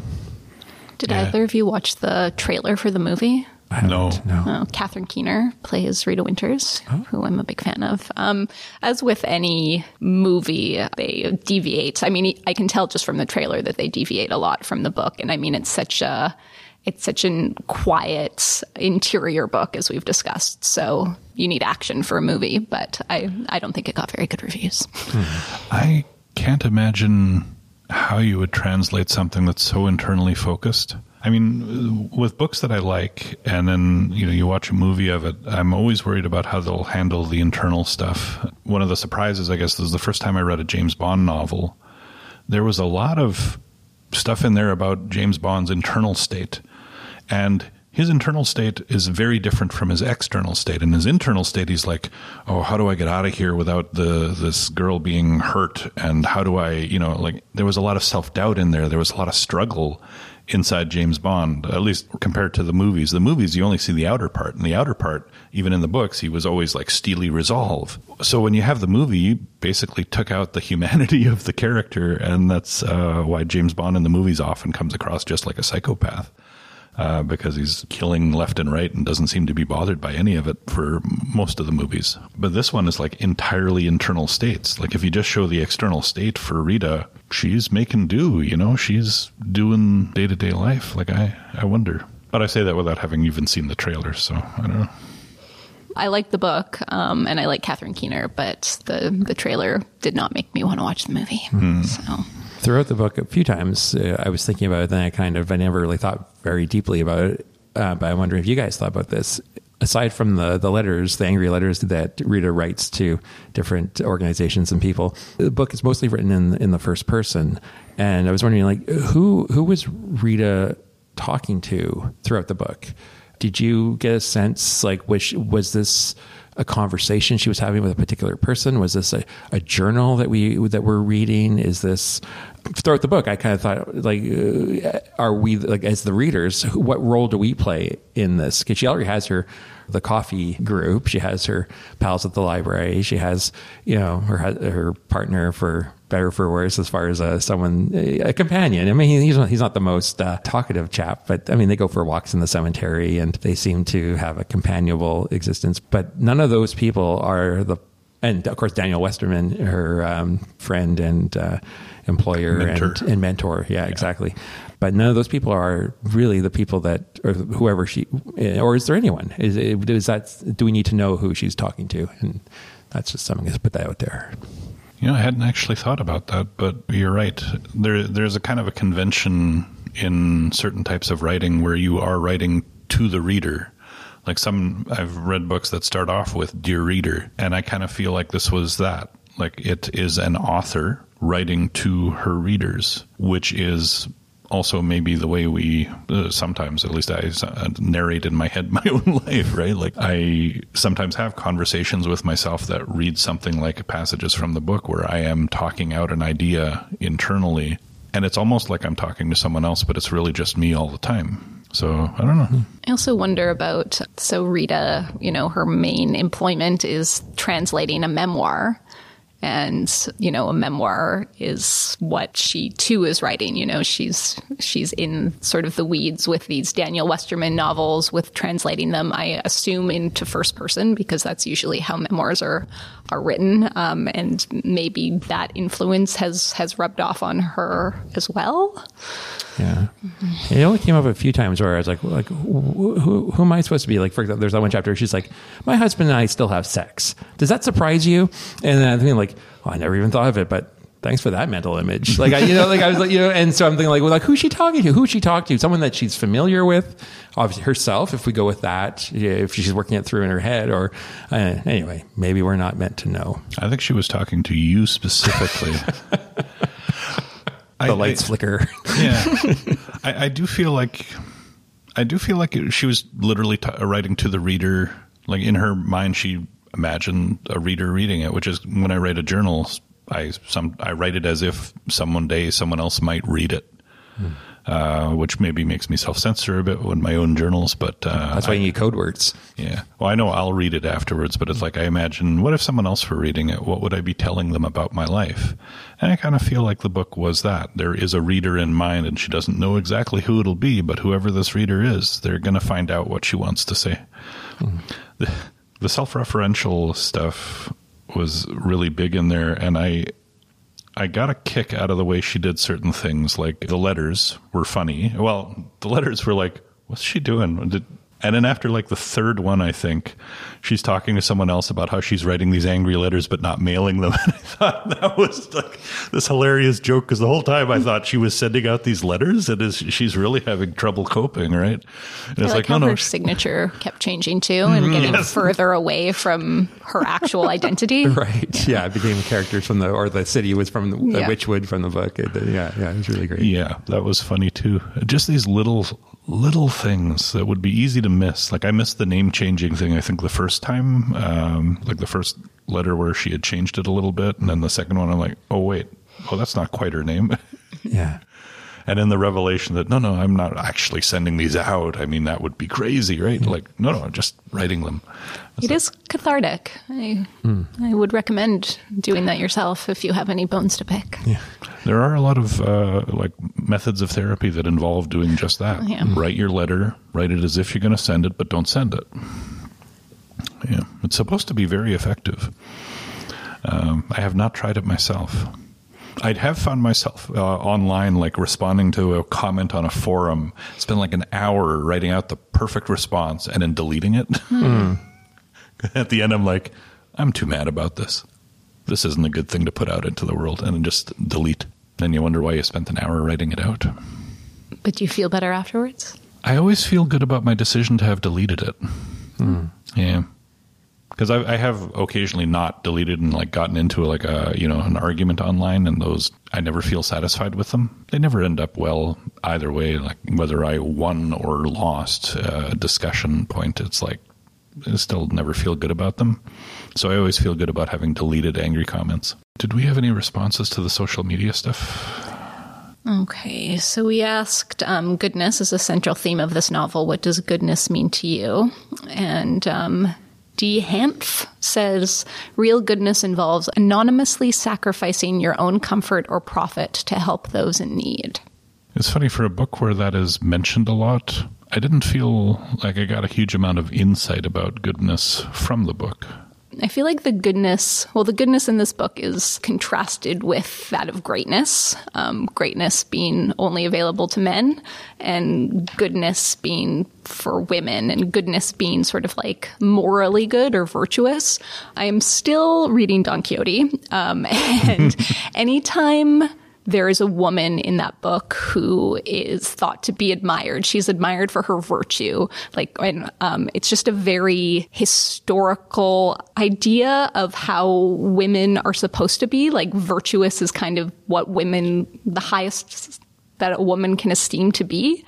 Did Yeah. either of you watch the trailer for the movie? I haven't, No. no. Uh, Catherine Keener plays Reta Winters, who I'm a big fan of. Um, as with any movie, they deviate. I mean, I can tell just from the trailer that they deviate a lot from the book, and I mean, it's such a it's such a quiet interior book as we've discussed. So you need action for a movie, but I I don't think it got very good reviews. I can't imagine how you would translate something that's so internally focused. I mean, with books that I like, and then you know you watch a movie of it, I'm always worried about how they'll handle the internal stuff. One of the surprises, I guess, was the first time I read a James Bond novel. There was a lot of stuff in there about James Bond's internal state, and his internal state is very different from his external state. In his internal state, he's like, "Oh, how do I get out of here without the this girl being hurt?" And how do I, you know, like there was a lot of self doubt in there. There was a lot of struggle inside James Bond, at least compared to the movies. The movies, you only see the outer part, and the outer part, even in the books, he was always like steely resolve. So when you have the movie, you basically took out the humanity of the character, and that's uh, why James Bond in the movies often comes across just like a psychopath uh, because he's killing left and right and doesn't seem to be bothered by any of it for most of the movies. But this one is like entirely internal states. Like if you just show the external state for Reta, she's making do, you know, she's doing day to day life. Like I, I wonder. But I say that without having even seen the trailer, so I don't know. I like the book, um, and I like Catherine Keener, but the the trailer did not make me want to watch the movie. So throughout the book a few times uh, i was thinking about it then i kind of i never really thought very deeply about it uh, but i'm wondering if you guys thought about this. Aside from the the letters the angry letters that rita writes to different organizations and people the book is mostly written in in the first person. And i was wondering like who who was rita talking to throughout the book? Did you get a sense like which was this a conversation she was having with a particular person? Was this a, a journal that we that we're reading? Is this throughout the book? I kind of thought like, uh, are we like as the readers? What role do we play in this? Because she already has her the coffee group. She has her pals at the library. She has you know her her partner for better for worse as far as uh, someone a companion. I mean, he's not, he's not the most uh, talkative chap, but I mean, they go for walks in the cemetery and they seem to have a companionable existence. But none of those people are the and of course Danielle Westerman, her um, friend and uh, employer Mentor. and, and mentor. Yeah, exactly. But none of those people are really the people that, or whoever she, or is there anyone? Is, is that? Do we need to know who she's talking to? And that's just something to put that out there. You know, I hadn't actually thought about that, but you're right. There, there's a kind of a convention in certain types of writing where you are writing to the reader. Like some, I've read books that start off with "Dear Reader," and I kind of feel like this was that. Like it is an author writing to her readers, which is also maybe the way we uh, sometimes at least i uh, narrate in my head my own life right? Like i sometimes have conversations with myself that read something like passages from the book where i am talking out an idea internally and it's almost like i'm talking to someone else but it's really just me all the time. So i don't know. I also wonder about so Reta, you know, her main employment is translating a memoir. And, you know, a memoir is what she too is writing. You know, she's she's in sort of the weeds with these Danielle Westerman novels with translating them, I assume, into first person because that's usually how memoirs are are written. Um, and maybe that influence has has rubbed off on her as well. Yeah, it only came up a few times where I was like, like who, who, am I supposed to be? Like, for example, there's that one chapter. She's like, my husband and I still have sex. Does that surprise you? And then I'm like, well, I never even thought of it, but thanks for that mental image. Like, I, you know, like I was like, you know, and so I'm thinking like, well, like who's she talking to? Who's she talking to? Someone that she's familiar with, obviously herself. If we go with that, yeah, if she's working it through in her head, or uh, anyway, maybe we're not meant to know. i think she was talking to you specifically I- The lights I- flicker. yeah I, I do feel like i do feel like it, she was literally t- writing to the reader like in her mind she imagined a reader reading it which is when i write a journal i some i write it as if someone day someone else might read it uh, which maybe makes me self-censor a bit with my own journals but uh, That's why you need code words. yeah. Well, I know I'll read it afterwards, but it's like I imagine, what if someone else were reading it? What would I be telling them about my life? And I kind of feel like the book was that. There is a reader in mind, and she doesn't know exactly who it'll be, but whoever this reader is, they're going to find out what she wants to say. The, the self referential stuff was really big in there, and I. I got a kick out of the way she did certain things. Like the letters were funny. Well, the letters were like, what's she doing? Did, and then after like the third one, I think she's talking to someone else about how she's writing these angry letters but not mailing them. And I thought that was like this hilarious joke because the whole time I thought she was sending out these letters and is she's really having trouble coping, right? And I it's like, like, how no, her no, she- signature kept changing too and mm-hmm. getting Yes. further away from her actual identity. Right. Yeah. it became characters from the, or the city was from the, the Witchwood from the book. It- yeah. Yeah. It was really great. Yeah, that was funny too. Just these little little things that would be easy to miss. Like I missed the name changing thing. I think the first time, um, like the first letter where she had changed it a little bit, and then the second one, I'm like, oh wait, oh that's not quite her name. Yeah. and then the revelation that no, no, I'm not actually sending these out. I mean, that would be crazy, right? Like no, no, I'm just writing them. It is cathartic. I, I would recommend doing that yourself if you have any bones to pick. There are a lot of uh, like methods of therapy that involve doing just that. Yeah. Write your letter, write it as if you're going to send it, but don't send it. Yeah, it's supposed to be very effective. Um, I have not tried it myself. I'd have found myself uh, online, like responding to a comment on a forum, spend like an hour writing out the perfect response and then deleting it. At the end, I'm like, I'm too mad about this. This isn't a good thing to put out into the world, and then just delete. Then you wonder why you spent an hour writing it out. But do you feel better afterwards? I always feel good about my decision to have deleted it. Hmm. Yeah, because I, I have occasionally not deleted and like gotten into like a you know an argument online, and those I never feel satisfied with them. They never end up well either way. Like whether I won or lost a discussion point, it's like I still never feel good about them. So I always feel good about having deleted angry comments. Did we have any responses to the social media stuff? Okay, so we asked um, goodness is a central theme of this novel. What does goodness mean to you? And um, D. Hanf says real goodness involves anonymously sacrificing your own comfort or profit to help those in need. It's funny for a book where that is mentioned a lot. I didn't feel like I got a huge amount of insight about goodness from the book. I feel like the goodness, well, the goodness in this book is contrasted with that of greatness. Um, greatness being only available to men, and goodness being for women, and goodness being sort of like morally good or virtuous. I am still reading Don Quixote, um, and anytime there is a woman in that book who is thought to be admired. She's admired for her virtue. Like, and, um, it's just a very historical idea of how women are supposed to be. Like, virtuous is kind of what women, the highest that a woman can esteem to be.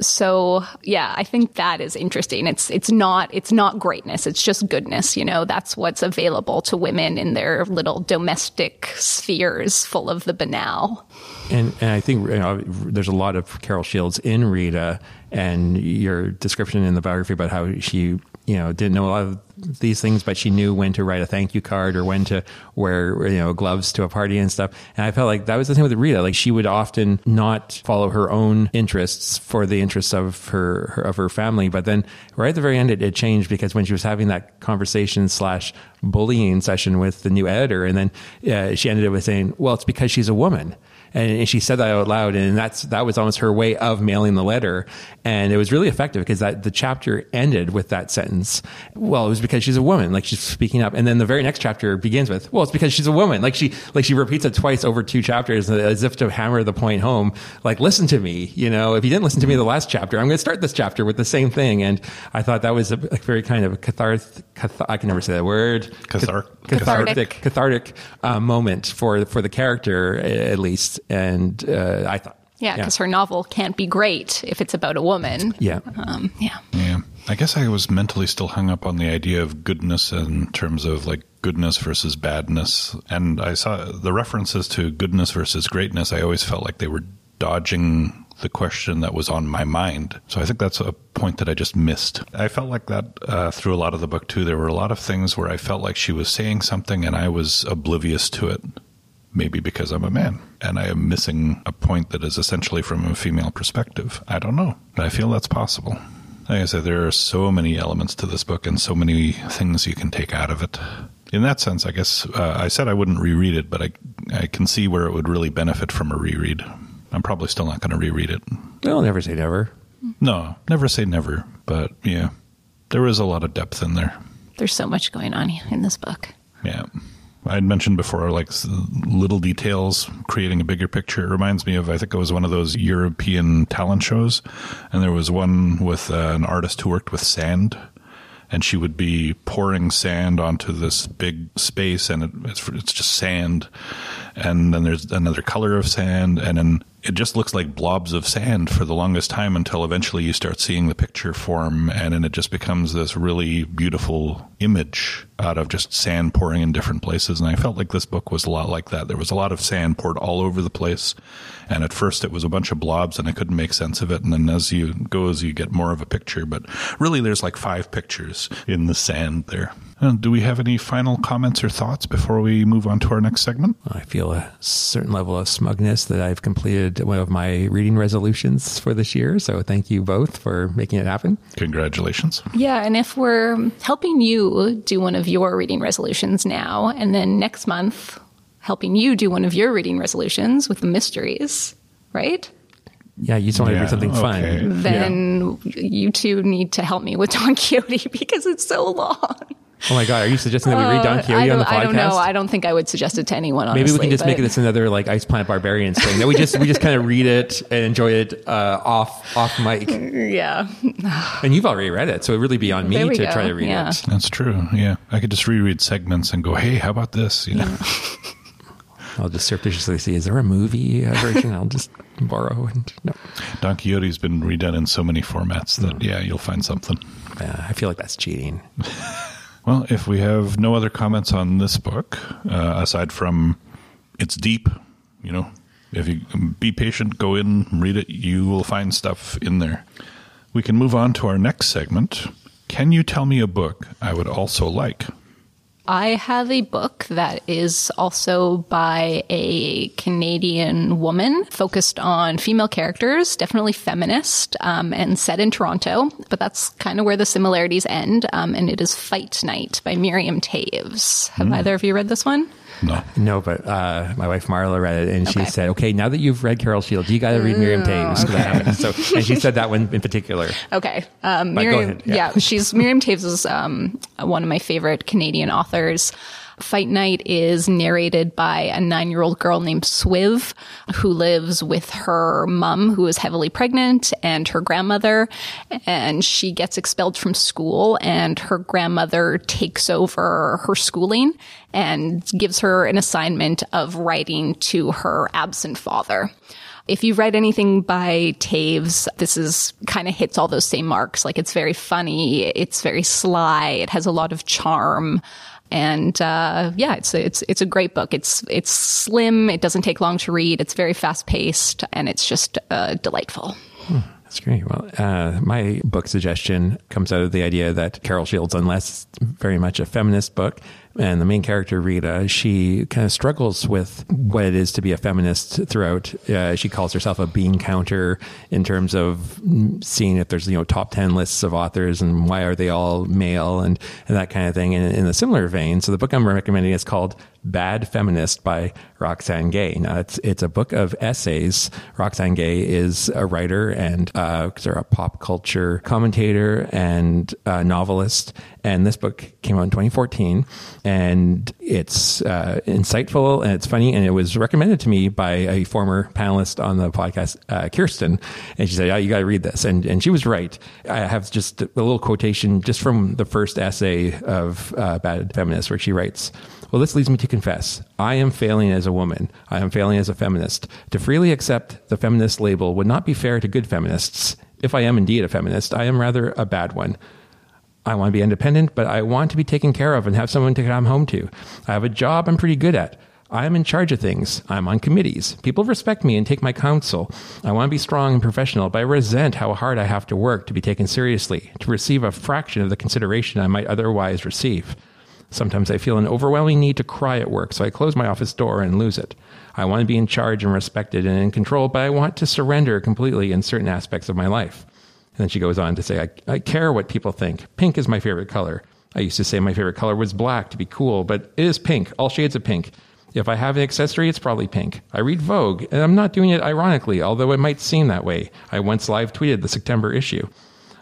So yeah, I think that is interesting. It's it's not it's not greatness. It's just goodness. You know, that's what's available to women in their little domestic spheres full of the banal. And, and I think you know, there's a lot of Carol Shields in Reta, and your description in the biography about how she you know didn't know a lot of these things, but she knew when to write a thank you card or when to wear you know gloves to a party and stuff. And I felt like that was the same with Reta. Like she would often not follow her own interests for the interests of her, her of her family. But then right at the very end, it, it changed because when she was having that conversation slash bullying session with the new editor, and then uh, she ended up with saying, "Well, it's because she's a woman." And, she said that out loud, and that's that was almost her way of mailing the letter, and it was really effective because that the chapter ended with that sentence. Well, it was because she's a woman, like she's speaking up, and then the very next chapter begins with, "Well, it's because she's a woman." Like she like she repeats it twice over two chapters as if to hammer the point home. Like, listen to me, you know. If you didn't listen to me the last chapter, I'm going to start this chapter with the same thing. And I thought that was a, a very kind of cathartic. Cath- I can never say that word. Cathar- cathartic, cathartic uh, moment for for the character at least and uh, I thought, yeah, because yeah. her novel can't be great if it's about a woman. Yeah, um, yeah, yeah. I guess I was mentally still hung up on the idea of goodness in terms of like goodness versus badness, and I saw the references to goodness versus greatness. I always felt like they were dodging the question that was on my mind. So I think that's a point that I just missed. I felt like that uh, through a lot of the book too. There were a lot of things where I felt like she was saying something and I was oblivious to it maybe because I'm a man and I am missing a point that is essentially from a female perspective. I don't know. I feel that's possible. Like I said, there are so many elements to this book and so many things you can take out of it. In that sense, I guess uh, I said I wouldn't reread it, but I, I can see where it would really benefit from a reread. I'm probably still not going to reread it. Well, never say never. No, never say never. But yeah, there is a lot of depth in there. There's so much going on in this book. Yeah. I had mentioned before, like little details creating a bigger picture. It reminds me of, I think it was one of those European talent shows, and there was one with uh, an artist who worked with sand, and she would be pouring sand onto this big space, and it, it's, it's just sand, and then there's another color of sand, and then it just looks like blobs of sand for the longest time until eventually you start seeing the picture form. And then it just becomes this really beautiful image out of just sand pouring in different places. And i felt like this book was a lot like that. There was a lot of sand poured all over the place. And at first it was a bunch of blobs and i couldn't make sense of it. And then as you go as you get more of a picture but really there's like five pictures in the sand there do we have any final comments or thoughts before we move on to our next segment? I feel a certain level of smugness that I've completed one of my reading resolutions for this year. So thank you both for making it happen. Congratulations. Yeah. And if we're helping you do one of your reading resolutions now, and then next month, helping you do one of your reading resolutions with the mysteries, right? Yeah, you just want to do something okay. fun. Then yeah. you two need to help me with Don Quixote because it's so long. Oh my god, are you suggesting that we read Don uh, Quixote on the podcast? I don't know. I don't think I would suggest it to anyone. Honestly, Maybe we can just make this another like Ice Planet Barbarians thing. that we just we just kind of read it and enjoy it uh, off off mic. Yeah. and you've already read it, so it would really be on me to go. try to read yeah. it. That's true. Yeah, I could just reread segments and go, "Hey, how about this?" You know. Yeah. I'll just surreptitiously see, is there a movie version? I'll just borrow and no. Don Quixote's been redone in so many formats that, mm. yeah, you'll find something. Yeah, I feel like that's cheating. Well, if we have no other comments on this book, uh, aside from it's deep, you know, if you be patient, go in, read it, you will find stuff in there. We can move on to our next segment. Can you tell me a book I would also like? I have a book that is also by a Canadian woman focused on female characters, definitely feminist, um, and set in Toronto. But that's kind of where the similarities end. Um, and it is Fight Night by Miriam Toews. Have either of you read this one? No. No, but uh, my wife Marla read it, and she Okay. said, "Okay, now that you've read Carol Shields, you got to read Miriam Toews. I haven't. So, and she said that one in particular. Okay. Um, Miriam, yeah. yeah. she's Miriam Toews is um, one of my favorite Canadian authors. Fight Night is narrated by a nine-year-old girl named Swiv, who lives with her mom, who is heavily pregnant, and her grandmother. And she gets expelled from school, and her grandmother takes over her schooling and gives her an assignment of writing to her absent father. If you've read anything by Toews, this is kind of hits all those same marks. Like it's very funny, it's very sly, it has a lot of charm. And uh, yeah, it's it's it's a great book. It's it's slim. It doesn't take long to read. It's very fast paced, and it's just uh, delightful. That's great. Well, uh, my book suggestion comes out of the idea that Carol Shields, unless very much a feminist book, and the main character Reta, she kind of struggles with what it is to be a feminist throughout. Uh, she calls herself a bean counter in terms of seeing if there's you know top ten lists of authors and why are they all male and, and that kind of thing. And in a similar vein, so the book I'm recommending is called Bad Feminist by Roxane Gay. Now, it's it's a book of essays. Roxane Gay is a writer and uh, sort of a pop culture commentator and uh, novelist. And this book came out in 2014, and it's uh, insightful and it's funny. And it was recommended to me by a former panelist on the podcast, uh, Kirsten, and she said, "Yeah, you got to read this." And and she was right. I have just a little quotation just from the first essay of uh, Bad Feminist, where she writes. Well, this leads me to confess. I am failing as a woman. I am failing as a feminist. To freely accept the feminist label would not be fair to good feminists. If I am indeed a feminist, I am rather a bad one. I want to be independent, but I want to be taken care of and have someone to come home to. I have a job I'm pretty good at. I am in charge of things. I'm on committees. People respect me and take my counsel. I want to be strong and professional, but I resent how hard I have to work to be taken seriously, to receive a fraction of the consideration I might otherwise receive. Sometimes I feel an overwhelming need to cry at work, so I close my office door and lose it. I want to be in charge and respected and in control, but I want to surrender completely in certain aspects of my life. And then she goes on to say, I, I care what people think. Pink is my favorite color. I used to say my favorite color was black to be cool, but it is pink, all shades of pink. If I have an accessory, it's probably pink. I read Vogue, and I'm not doing it ironically, although it might seem that way. I once live tweeted the September issue.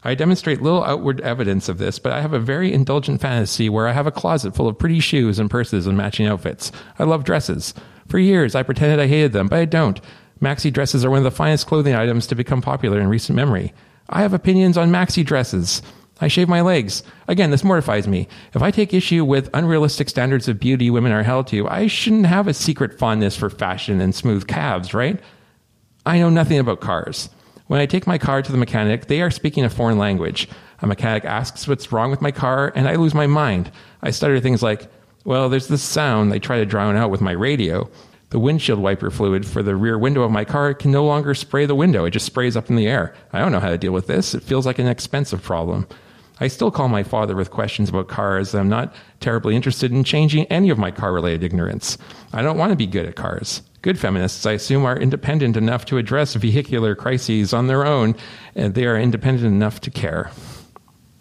I demonstrate little outward evidence of this, but I have a very indulgent fantasy where I have a closet full of pretty shoes and purses and matching outfits. I love dresses. For years, I pretended I hated them, but I don't. Maxi dresses are one of the finest clothing items to become popular in recent memory. I have opinions on maxi dresses. I shave my legs. Again, this mortifies me. If I take issue with unrealistic standards of beauty women are held to, I shouldn't have a secret fondness for fashion and smooth calves, right? I know nothing about cars. When I take my car to the mechanic, they are speaking a foreign language. A mechanic asks what's wrong with my car, and I lose my mind. I stutter things like, well, there's this sound they try to drown out with my radio. The windshield wiper fluid for the rear window of my car can no longer spray the window. It just sprays up in the air. I don't know how to deal with this. It feels like an expensive problem. I still call my father with questions about cars. I'm not terribly interested in changing any of my car related ignorance. I don't want to be good at cars. Good feminists, I assume, are independent enough to address vehicular crises on their own, and they are independent enough to care.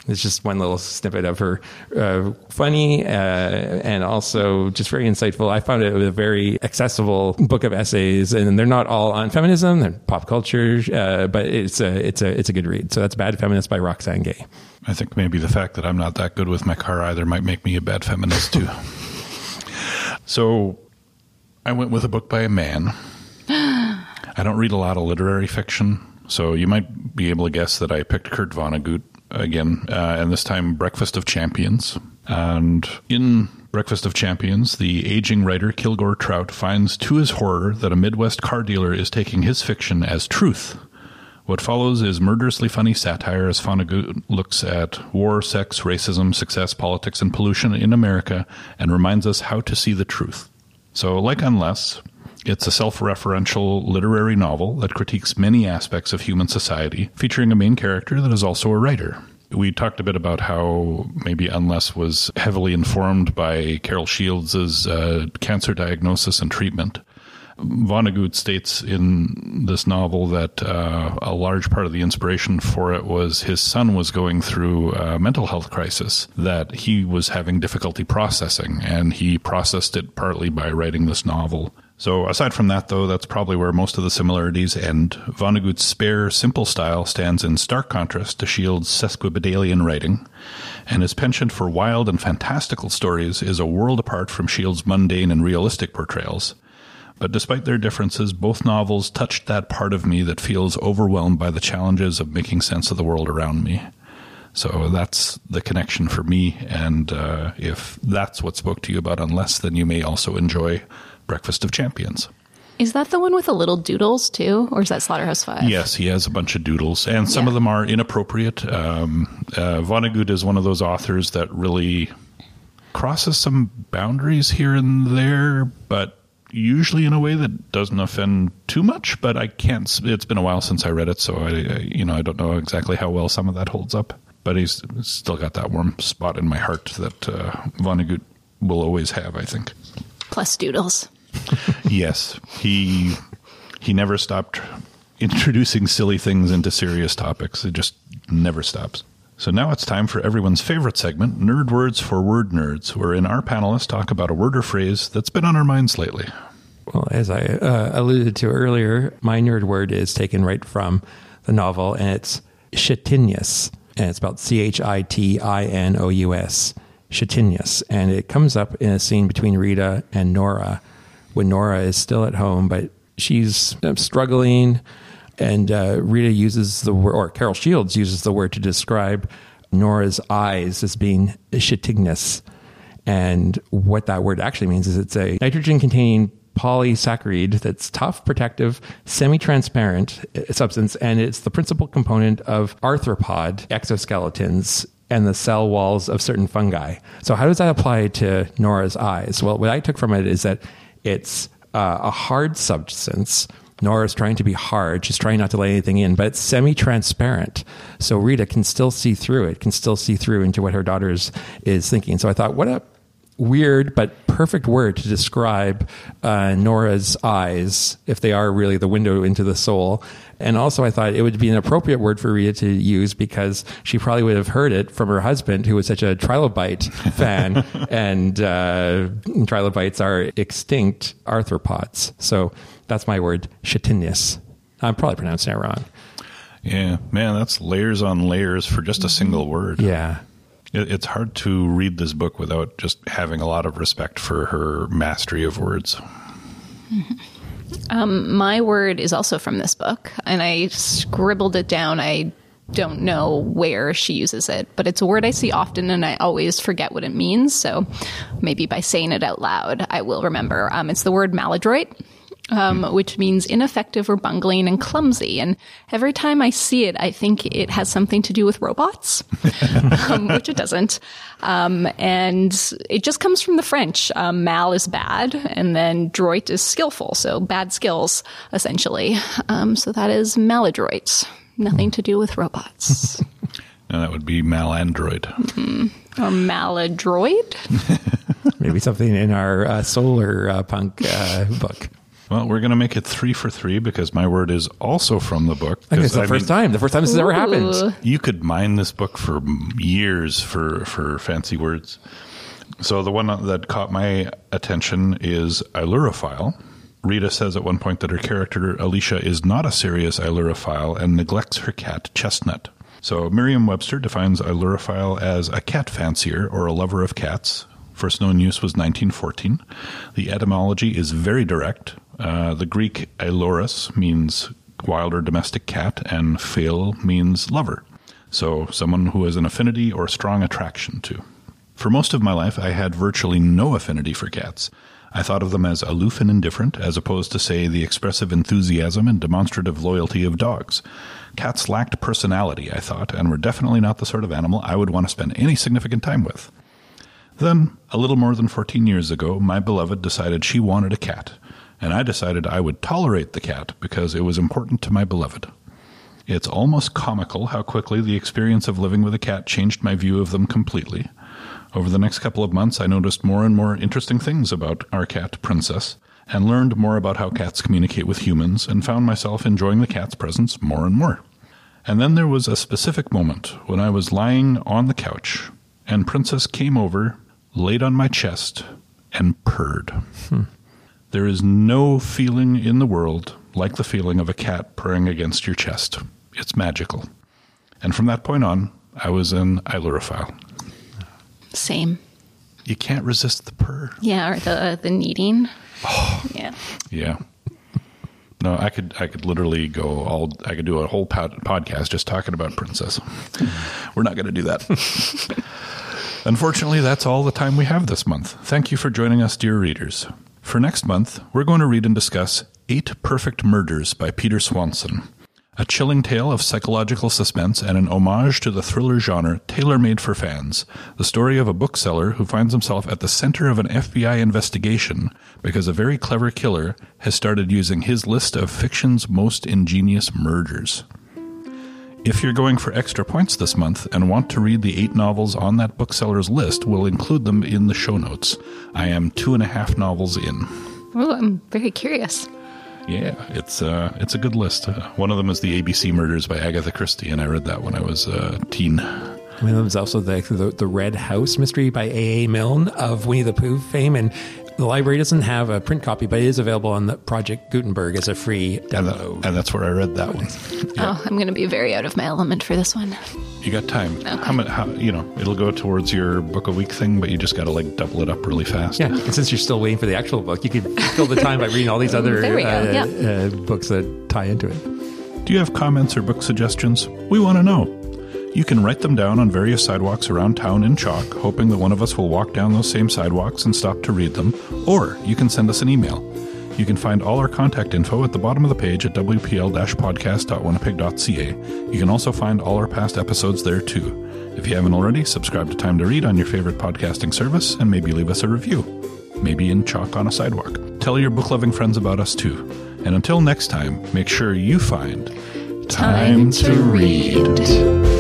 It's just one little snippet of her, uh, funny uh, and also just very insightful. I found it a very accessible book of essays, and they're not all on feminism; they're pop culture, uh, but it's a it's a it's a good read. So that's "Bad Feminist" by Roxane Gay. I think maybe the fact that I'm not that good with my car either might make me a bad feminist too. so I went with a book by a man. I don't read a lot of literary fiction, so you might be able to guess that I picked Kurt Vonnegut again, uh, and this time Breakfast of Champions. And in Breakfast of Champions, the aging writer Kilgore Trout finds to his horror that a Midwest car dealer is taking his fiction as truth. What follows is murderously funny satire as Vonnegut looks at war, sex, racism, success, politics, and pollution in America and reminds us how to see the truth. So, like Unless, it's a self referential literary novel that critiques many aspects of human society, featuring a main character that is also a writer. We talked a bit about how maybe Unless was heavily informed by Carol Shields' uh, cancer diagnosis and treatment. Vonnegut states in this novel that uh, a large part of the inspiration for it was his son was going through a mental health crisis that he was having difficulty processing, and he processed it partly by writing this novel. So, aside from that, though, that's probably where most of the similarities end. Vonnegut's spare, simple style stands in stark contrast to Shields' sesquipedalian writing, and his penchant for wild and fantastical stories is a world apart from Shields' mundane and realistic portrayals. But despite their differences, both novels touched that part of me that feels overwhelmed by the challenges of making sense of the world around me. So that's the connection for me. And uh, if that's what spoke to you about Unless, then you may also enjoy Breakfast of Champions. Is that the one with the little doodles too, or is that Slaughterhouse Five? Yes, he has a bunch of doodles, and some Yeah. of them are inappropriate. Um, uh, Vonnegut is one of those authors that really crosses some boundaries here and there, but usually in a way that doesn't offend too much. But I can't. It's been a while since I read it, so I, you know, I don't know exactly how well some of that holds up. But he's still got that warm spot in my heart that uh, Vonnegut will always have. I think. Plus doodles. Yes, he he never stopped introducing silly things into serious topics. It just never stops. So now it's time for everyone's favorite segment, Nerd Words for Word Nerds, wherein our panelists talk about a word or phrase that's been on our minds lately. Well, as I uh, alluded to earlier, my nerd word is taken right from the novel, and it's chitinous, and it's spelled C H I T I N O U S, chitinous, and it comes up in a scene between Reta and Norah, when Norah is still at home, but she's uh, struggling, and uh, Reta uses the word, or Carol Shields uses the word to describe Norah's eyes as being chitinous. And what that word actually means is it's a nitrogen containing polysaccharide that's tough, protective, semi transparent substance, and it's the principal component of arthropod exoskeletons and the cell walls of certain fungi. So, how does that apply to Norah's eyes? Well, what I took from it is that it's uh, a hard substance. Norah's trying to be hard. She's trying not to let anything in, but it's semi transparent. So Reta can still see through it, can still see through into what her daughter is, is thinking. So I thought, what a weird but perfect word to describe uh, Norah's eyes, if they are really the window into the soul. And also, I thought it would be an appropriate word for Reta to use because she probably would have heard it from her husband, who was such a trilobite fan. and uh, trilobites are extinct arthropods. So that's my word, chitinous. I'm probably pronouncing it wrong. Yeah, man, that's layers on layers for just a mm-hmm. single word. Yeah. It, it's hard to read this book without just having a lot of respect for her mastery of words. Mm-hmm. Um, my word is also from this book, and I scribbled it down. I don't know where she uses it, but it's a word I see often, and I always forget what it means. So maybe by saying it out loud, I will remember. Um, it's the word maladroit. Um, which means ineffective or bungling and clumsy. And every time I see it, I think it has something to do with robots, um, which it doesn't. Um, and it just comes from the French. Um, mal is bad, and then droit is skillful, so bad skills, essentially. Um, so that is maladroit. Nothing to do with robots. And that would be malandroid. or maladroid? Maybe something in our uh, solar uh, punk uh, book. Well, we're going to make it three for three because my word is also from the book. I think 'Cause, it's the I first mean, time. The first time this has ever happened. You could mine this book for years for, for fancy words. So the one that caught my attention is Ailurophile. Reta says at one point that her character Alicia is not a serious Ailurophile and neglects her cat Chestnut. So Merriam-Webster defines Ailurophile as a cat fancier or a lover of cats. First known use was 1914. The etymology is very direct. Uh, the Greek Ailoros means wild or domestic cat, and phil means lover. So someone who has an affinity or strong attraction to. For most of my life, I had virtually no affinity for cats. I thought of them as aloof and indifferent, as opposed to, say, the expressive enthusiasm and demonstrative loyalty of dogs. Cats lacked personality, I thought, and were definitely not the sort of animal I would want to spend any significant time with. Then, a little more than 14 years ago, my beloved decided she wanted a cat, and I decided I would tolerate the cat because it was important to my beloved. It's almost comical how quickly the experience of living with a cat changed my view of them completely. Over the next couple of months, I noticed more and more interesting things about our cat, Princess, and learned more about how cats communicate with humans, and found myself enjoying the cat's presence more and more. And then there was a specific moment when I was lying on the couch, and Princess came over, laid on my chest, and purred. Hmm. There is no feeling in the world like the feeling of a cat purring against your chest. It's magical. And from that point on, I was an Ailurophile. Same. You can't resist the purr. Yeah, or the uh, the kneading. Oh, Yeah. Yeah. No, I could I could literally go all I could do a whole pod, podcast just talking about Princess. We're not going to do that. Unfortunately, that's all the time we have this month. Thank you for joining us, dear readers. For next month, we're going to read and discuss Eight Perfect Murders by Peter Swanson. A chilling tale of psychological suspense and an homage to the thriller genre tailor made for fans. The story of a bookseller who finds himself at the center of an FBI investigation because a very clever killer has started using his list of fiction's most ingenious murders. If you're going for extra points this month and want to read the eight novels on that bookseller's list, we'll include them in the show notes. I am two and a half novels in. Oh, I'm very curious. Yeah, it's uh, it's a good list. Uh, one of them is the ABC Murders by Agatha Christie, and I read that when I was a teen. I mean, there's also the, the the Red House mystery by A. A. Milne of Winnie the Pooh fame, and the library doesn't have a print copy, but it is available on the Project Gutenberg as a free And, that, download. and that's where I read that one. Oh, I'm going to be very out of my element for this one. You got time. How much? How, you know, it'll go towards your book a week thing, but you just got to like double it up really fast. Yeah, and since you're still waiting for the actual book, you could fill the time by reading all these other There we go, uh, yeah. uh, books that tie into it. Do you have comments or book suggestions? We want to know. You can write them down on various sidewalks around town in chalk, hoping that one of us will walk down those same sidewalks and stop to read them, or you can send us an email. You can find all our contact info at the bottom of the page at wpl-podcast.winnipeg.ca. You can also find all our past episodes there too. If you haven't already, subscribe to Time to Read on your favorite podcasting service and maybe leave us a review. Maybe in chalk on a sidewalk. Tell your book loving friends about us too. And until next time, make sure you find Time to read. All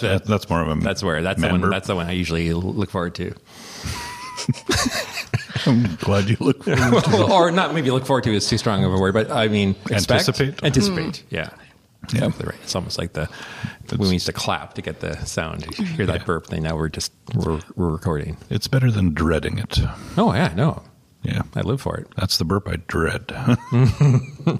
that's more. That's That, that's more of a. that's where that's the one. That's the one I usually look forward to, I'm glad you look forward to or not. Maybe look forward to is too strong of a word, but I mean expect, Anticipate? Anticipate. Hmm. Yeah, Yeah. exactly right. It's almost like the when we used to clap to get the sound. You hear that burp thing. Now we're just we're, we're recording. It's better than dreading it. Oh yeah, no, Yeah. I live for it. That's the burp I dread.